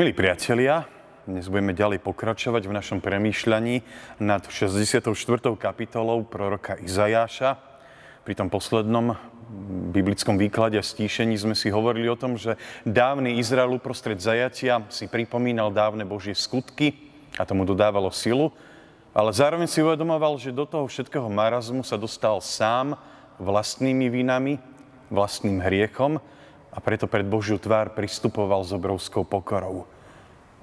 Milí priatelia, dnes budeme ďalej pokračovať v našom premýšľaní nad 64. kapitolou proroka Izajáša. Pri tom poslednom biblickom výklade a stíšení sme si hovorili o tom, že dávny Izrael uprostred zajatia si pripomínal dávne Božie skutky a tomu dodávalo silu, ale zároveň si uvedomoval, že do toho všetkého marazmu sa dostal sám vlastnými vinami, vlastným hriechom a preto pred Božiu tvár pristupoval s obrovskou pokorou.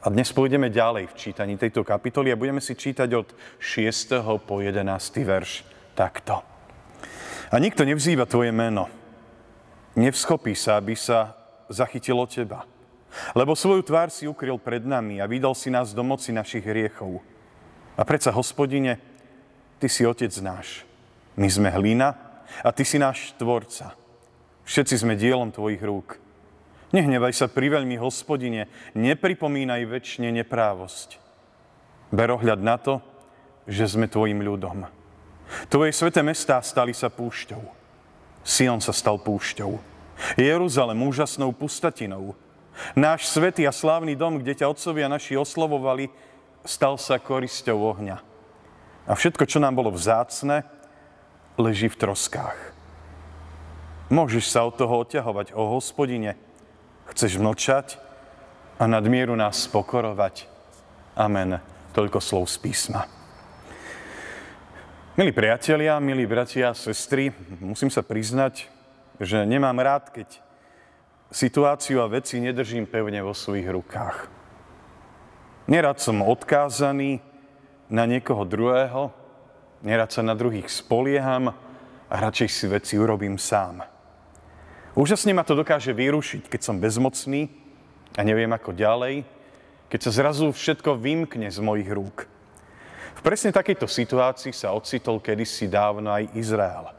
A dnes pôjdeme ďalej v čítaní tejto kapitoly a budeme si čítať od 6. po 11. verš takto. A nikto nevzýva tvoje meno. Nevschopí sa, aby sa zachytilo teba. Lebo svoju tvár si ukryl pred nami a vydal si nás do moci našich hriechov. A predsa, hospodine, ty si otec náš. My sme hlina a ty si náš tvorca. Všetci sme dielom tvojich rúk. Nehnevaj sa pri veľmi, hospodine, nepripomínaj väčšine neprávosť. Ber ohľad na to, že sme tvojim ľudom. Tvoje sveté mestá stali sa púšťou. Sion sa stal púšťou. Jeruzalem úžasnou pustatinou. Náš svetý a slávny dom, kde ťa otcovia naši oslovovali, stal sa korisťou ohňa. A všetko, čo nám bolo vzácne, leží v troskách. Môžeš sa od toho odťahovať, o hospodine. Chceš mlčať a nadmieru nás spokorovať. Amen. Toľko slov z písma. Milí priatelia, milí bratia a sestry, musím sa priznať, že nemám rád, keď situáciu a veci nedržím pevne vo svojich rukách. Nerad som odkázaný na niekoho druhého, nerad sa na druhých spolieham a radšej si veci urobím sám. Úžasne ma to dokáže vyrušiť, keď som bezmocný a neviem ako ďalej, keď sa zrazu všetko vymkne z mojich rúk. V presne takejto situácii sa ocitol kedysi dávno aj Izrael.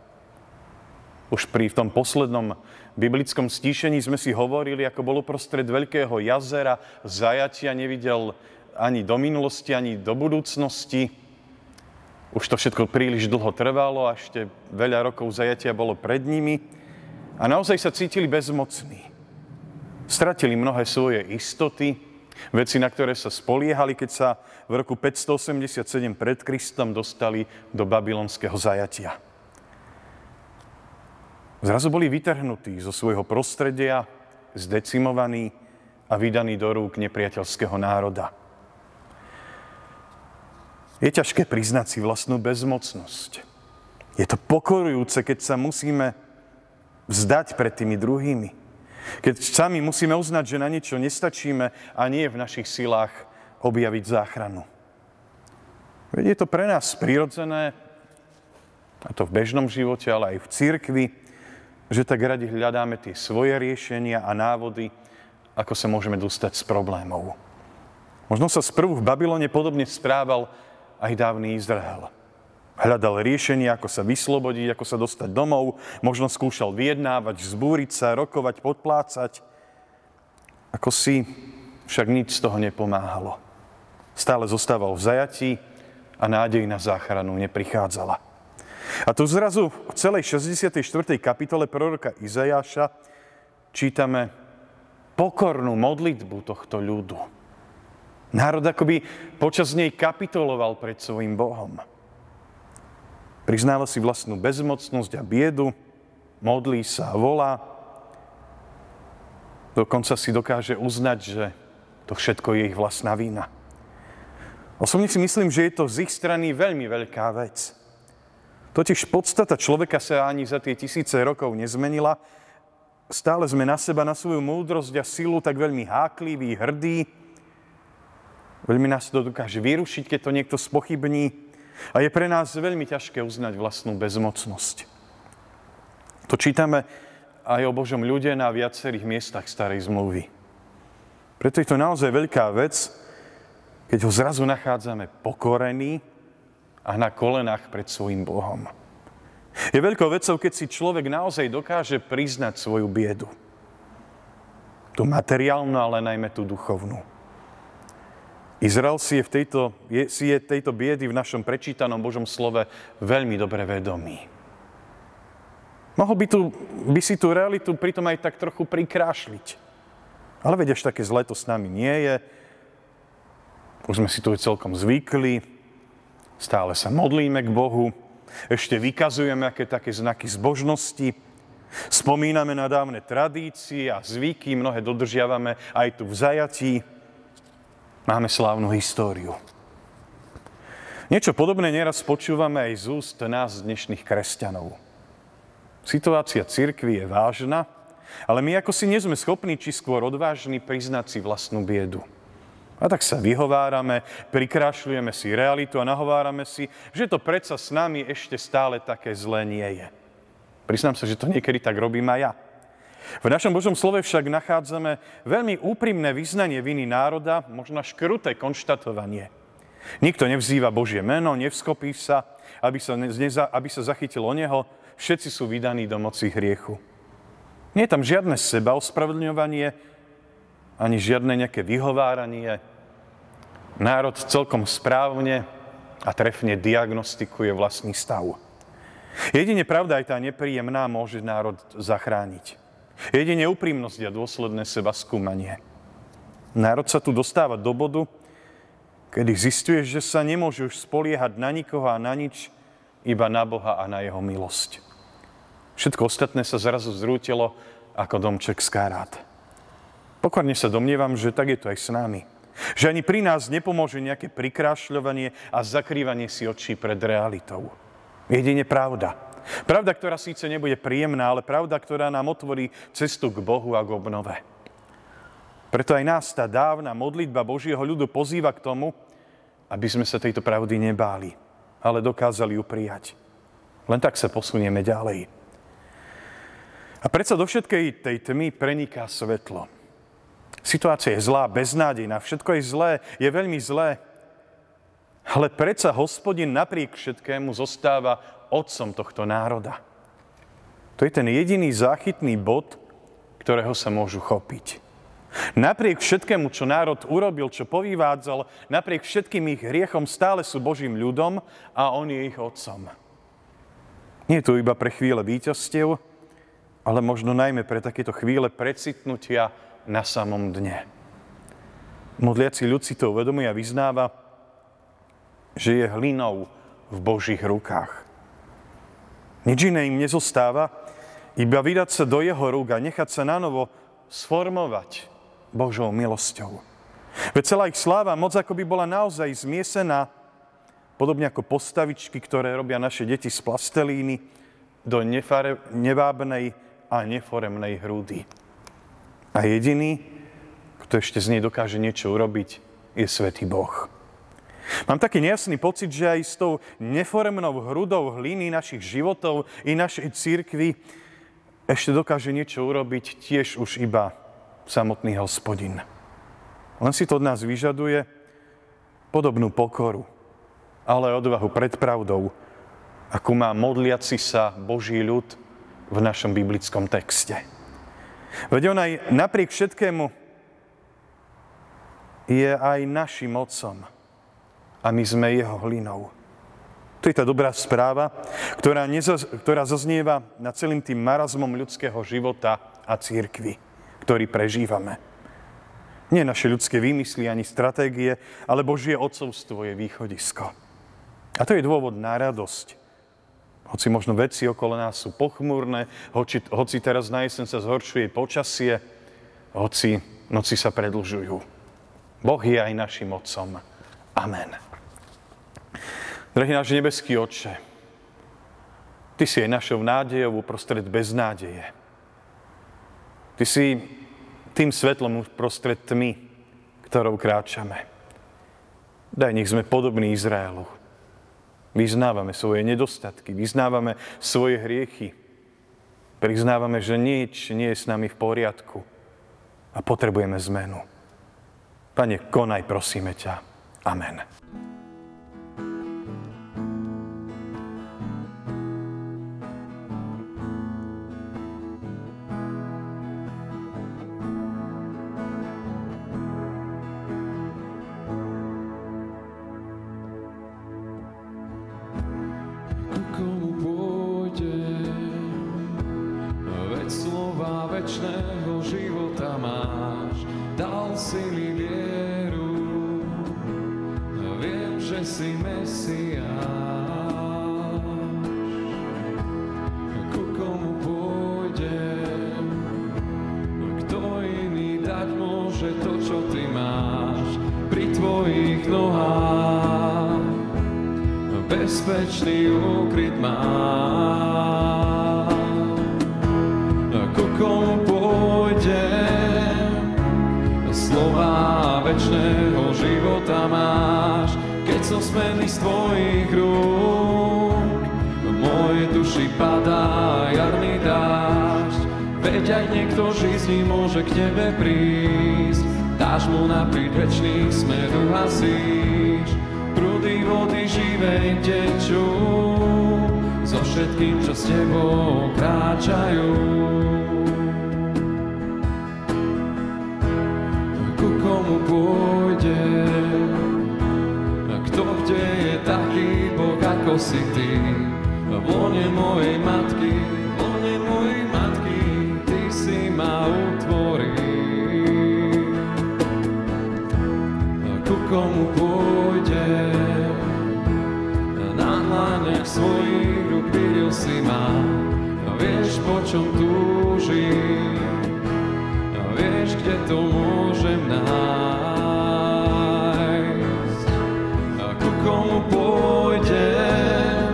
Už pri tom poslednom biblickom stíšení sme si hovorili, ako bolo prostred veľkého jazera, zajatia nevidel ani do minulosti, ani do budúcnosti. Už to všetko príliš dlho trvalo a ešte veľa rokov zajatia bolo pred nimi a naozaj sa cítili bezmocní. Stratili mnohé svoje istoty, veci, na ktoré sa spoliehali, keď sa v roku 587 pred Kristom dostali do babylonského zajatia. Zrazu boli vytrhnutí zo svojho prostredia, zdecimovaní a vydaní do rúk nepriateľského národa. Je ťažké priznať si vlastnú bezmocnosť. Je to pokorujúce, keď sa musíme vzdať pred tými druhými. Keď sami musíme uznať, že na niečo nestačíme a nie je v našich silách objaviť záchranu. Veď je to pre nás prirodzené, a to v bežnom živote, ale aj v cirkvi, že tak radi hľadáme tie svoje riešenia a návody, ako sa môžeme dostať z problémov. Možno sa sprvu v Babylone podobne správal aj dávny Izrael. Hľadal riešenie, ako sa vyslobodiť, ako sa dostať domov, možno skúšal vyjednávať, vzbúriť sa, rokovať, podplácať. Ako si však nič z toho nepomáhalo. Stále zostával v zajatí a nádej na záchranu neprichádzala. A tu zrazu v celej 64. kapitole proroka Izajáša čítame pokornú modlitbu tohto ľudu. Národ akoby počas nej kapitoloval pred svojim Bohom. Priznáva si vlastnú bezmocnosť a biedu, modlí sa a volá. Dokonca si dokáže uznať, že to všetko je ich vlastná vína. Osobne si myslím, že je to z ich strany veľmi veľká vec. Totiž podstata človeka sa ani za tie tisíce rokov nezmenila. Stále sme na seba, na svoju múdrosť a silu tak veľmi háklivý, hrdí. Veľmi nás to dokáže vyrušiť, keď to niekto spochybní. A je pre nás veľmi ťažké uznať vlastnú bezmocnosť. To čítame aj o Božom ľude na viacerých miestach starej zmluvy. Preto je to naozaj veľká vec, keď ho zrazu nachádzame pokorený a na kolenách pred svojim Bohom. Je veľkou vecou, keď si človek naozaj dokáže priznať svoju biedu. Tu materiálnu, ale najmä tú duchovnú. Izrael si je, v tejto, je, si je tejto biedy v našom prečítanom Božom slove veľmi dobre vedomý. Mohol by, tu, by si tú realitu pritom aj tak trochu prikrášliť. Ale veď až také zle to s nami nie je. Už sme si to celkom zvykli. Stále sa modlíme k Bohu. Ešte vykazujeme aké také znaky zbožnosti. Spomíname na dávne tradície a zvyky, mnohé dodržiavame aj tu v zajatí. Máme slávnu históriu. Niečo podobné neraz počúvame aj z úst nás dnešných kresťanov. Situácia cirkvi je vážna, ale my ako si nie sme schopní, či skôr odvážni, priznať si vlastnú biedu. A tak sa vyhovárame, prikrášľujeme si realitu a nahovárame si, že to predsa s nami ešte stále také zlé nie je. Priznám sa, že to niekedy tak robím aj ja. V našom Božom slove však nachádzame veľmi úprimné vyznanie viny národa, možno až kruté konštatovanie – Nikto nevzýva Božie meno, nevskopí sa, aby sa, neza, aby sa zachytil o neho. Všetci sú vydaní do moci hriechu. Nie je tam žiadne seba ospravedlňovanie, ani žiadne nejaké vyhováranie. Národ celkom správne a trefne diagnostikuje vlastný stav. Jedine pravda aj tá nepríjemná môže národ zachrániť. Jedine úprimnosť a dôsledné seba skúmanie. Národ sa tu dostáva do bodu, kedy zistuješ, že sa nemôže už spoliehať na nikoho a na nič, iba na Boha a na Jeho milosť. Všetko ostatné sa zrazu zrútilo ako domček z karát. Pokorne sa domnievam, že tak je to aj s nami. Že ani pri nás nepomôže nejaké prikrášľovanie a zakrývanie si očí pred realitou. Jedine pravda. Pravda, ktorá síce nebude príjemná, ale pravda, ktorá nám otvorí cestu k Bohu a k obnove. Preto aj nás tá dávna modlitba Božieho ľudu pozýva k tomu, aby sme sa tejto pravdy nebáli, ale dokázali ju prijať. Len tak sa posunieme ďalej. A predsa do všetkej tej tmy preniká svetlo. Situácia je zlá, beznádejná, všetko je zlé, je veľmi zlé. Ale predsa hospodin napriek všetkému zostáva otcom tohto národa. To je ten jediný záchytný bod, ktorého sa môžu chopiť. Napriek všetkému, čo národ urobil, čo povývádzal, napriek všetkým ich hriechom stále sú Božím ľudom a On je ich otcom. Nie je to iba pre chvíle víťazstiev, ale možno najmä pre takéto chvíle precitnutia na samom dne. Modliaci ľud si to uvedomuje a vyznáva, že je hlinou v Božích rukách. Nič iné im nezostáva, iba vydať sa do jeho rúk a nechať sa na novo sformovať Božou milosťou. Veď celá ich sláva moc ako by bola naozaj zmiesená, podobne ako postavičky, ktoré robia naše deti z plastelíny, do nefare, nevábnej a neforemnej hrúdy. A jediný, kto ešte z nej dokáže niečo urobiť, je Svetý Boh. Mám taký nejasný pocit, že aj s tou neforemnou hrudou hliny našich životov i našej církvy ešte dokáže niečo urobiť tiež už iba samotný hospodin. Len si to od nás vyžaduje podobnú pokoru, ale odvahu pred pravdou, akú má modliaci sa Boží ľud v našom biblickom texte. Veď on aj napriek všetkému je aj našim otcom a my sme jeho hlinou. To je tá dobrá správa, ktorá, nezaz, ktorá zaznieva nad celým tým marazmom ľudského života a církvy ktorý prežívame. Nie naše ľudské výmysly ani stratégie, ale Božie odcovstvo je východisko. A to je dôvod na radosť. Hoci možno veci okolo nás sú pochmúrne, hoci, hoci teraz na jesen sa zhoršuje počasie, hoci noci sa predlžujú. Boh je aj našim Otcom. Amen. Drahý náš nebeský Otče, Ty si aj našou nádejou uprostred beznádeje. Ty si tým svetlom prostred tmy, ktorou kráčame. Daj, nech sme podobní Izraelu. Vyznávame svoje nedostatky, vyznávame svoje hriechy. Priznávame, že nič nie je s nami v poriadku a potrebujeme zmenu. Pane, konaj, prosíme ťa. Amen. veď slova večného života máš, dal si mi vieru, viem, že si Mesiáš. Ku komu pôjdem, kto iný dať môže to, čo ty máš, pri tvojich nohách. Bezpečný úkryt máš. Ku komu pôjdem? Slova večného života máš, keď som smený z tvojich rúk. V mojej duši padá jarný dážď, veď aj niekto žizni môže k tebe prísť. Dáš mu napiť večný smer, uhasíš, prúdy vody živej tečú, so všetkým, čo s tebou kráčajú. ku komu pôjde. Kto kde je taký Boh ako si ty? V lone mojej matky, v lone mojej matky, ty si ma utvoril. Ku komu pôjde? Na dlaniach svojich si a vieš po čom túžim. Vieš, kde to môžem nájsť? A ku komu pôjdem?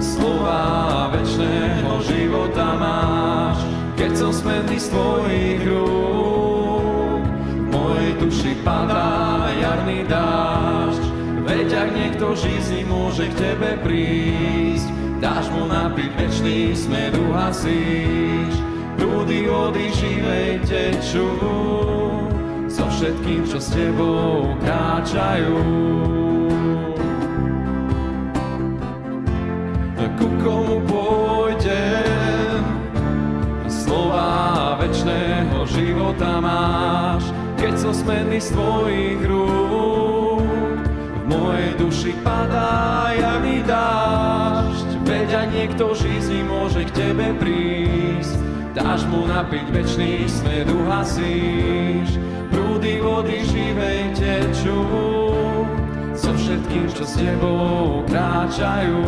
Slova večného života máš, keď som smetný z tvojich rúk. Mojej duši padá jarný dážď, veď ak niekto žizni môže k tebe prísť, dáš mu napiť večný smer, uhasíš prúdy vody živej tečú, so všetkým, čo s tebou kráčajú. Ku komu pôjdem, slova večného života máš, keď som smenný z tvojich rúk. V mojej duši padá jarný dážď, niekto žizni môže k tebe prísť. Dáš mu napiť večný smet, uhasíš, prúdy vody živej tečú, so všetkým, čo s tebou kráčajú.